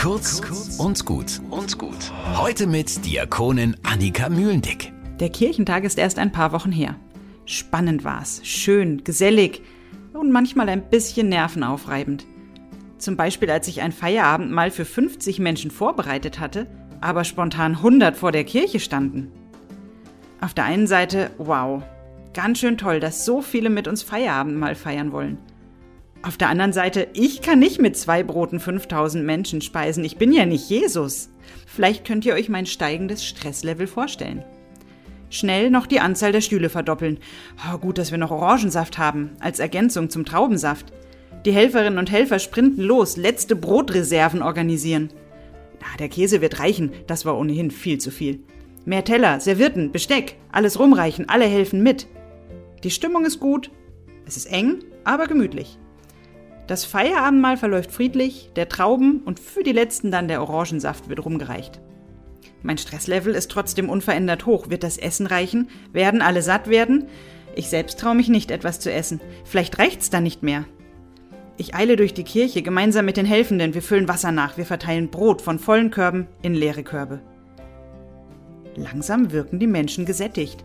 Kurz und gut und gut. Heute mit Diakonin Annika Mühlendick. Der Kirchentag ist erst ein paar Wochen her. Spannend war's, schön, gesellig und manchmal ein bisschen nervenaufreibend. Zum Beispiel, als ich ein Feierabend mal für 50 Menschen vorbereitet hatte, aber spontan 100 vor der Kirche standen. Auf der einen Seite, wow, ganz schön toll, dass so viele mit uns Feierabend mal feiern wollen. Auf der anderen Seite, ich kann nicht mit zwei Broten 5000 Menschen speisen, ich bin ja nicht Jesus. Vielleicht könnt ihr euch mein steigendes Stresslevel vorstellen. Schnell noch die Anzahl der Stühle verdoppeln. Oh, gut, dass wir noch Orangensaft haben, als Ergänzung zum Traubensaft. Die Helferinnen und Helfer sprinten los, letzte Brotreserven organisieren. Na, der Käse wird reichen, das war ohnehin viel zu viel. Mehr Teller, Servietten, Besteck, alles rumreichen, alle helfen mit. Die Stimmung ist gut, es ist eng, aber gemütlich. Das Feierabendmahl verläuft friedlich, der Trauben und für die letzten dann der Orangensaft wird rumgereicht. Mein Stresslevel ist trotzdem unverändert hoch. Wird das Essen reichen? Werden alle satt werden? Ich selbst traue mich nicht, etwas zu essen. Vielleicht reicht's dann nicht mehr. Ich eile durch die Kirche gemeinsam mit den Helfenden. Wir füllen Wasser nach. Wir verteilen Brot von vollen Körben in leere Körbe. Langsam wirken die Menschen gesättigt.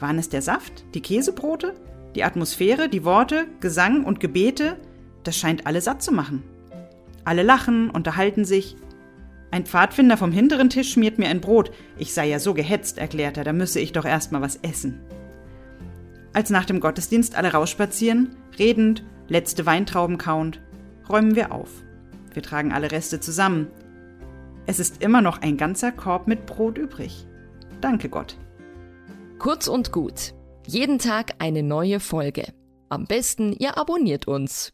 Waren es der Saft, die Käsebrote, die Atmosphäre, die Worte, Gesang und Gebete? Das scheint alle satt zu machen. Alle lachen, unterhalten sich. Ein Pfadfinder vom hinteren Tisch schmiert mir ein Brot. Ich sei ja so gehetzt, erklärt er, da müsse ich doch erst mal was essen. Als nach dem Gottesdienst alle rausspazieren, redend, letzte Weintrauben kauend, räumen wir auf. Wir tragen alle Reste zusammen. Es ist immer noch ein ganzer Korb mit Brot übrig. Danke Gott. Kurz und gut. Jeden Tag eine neue Folge. Am besten, ihr abonniert uns.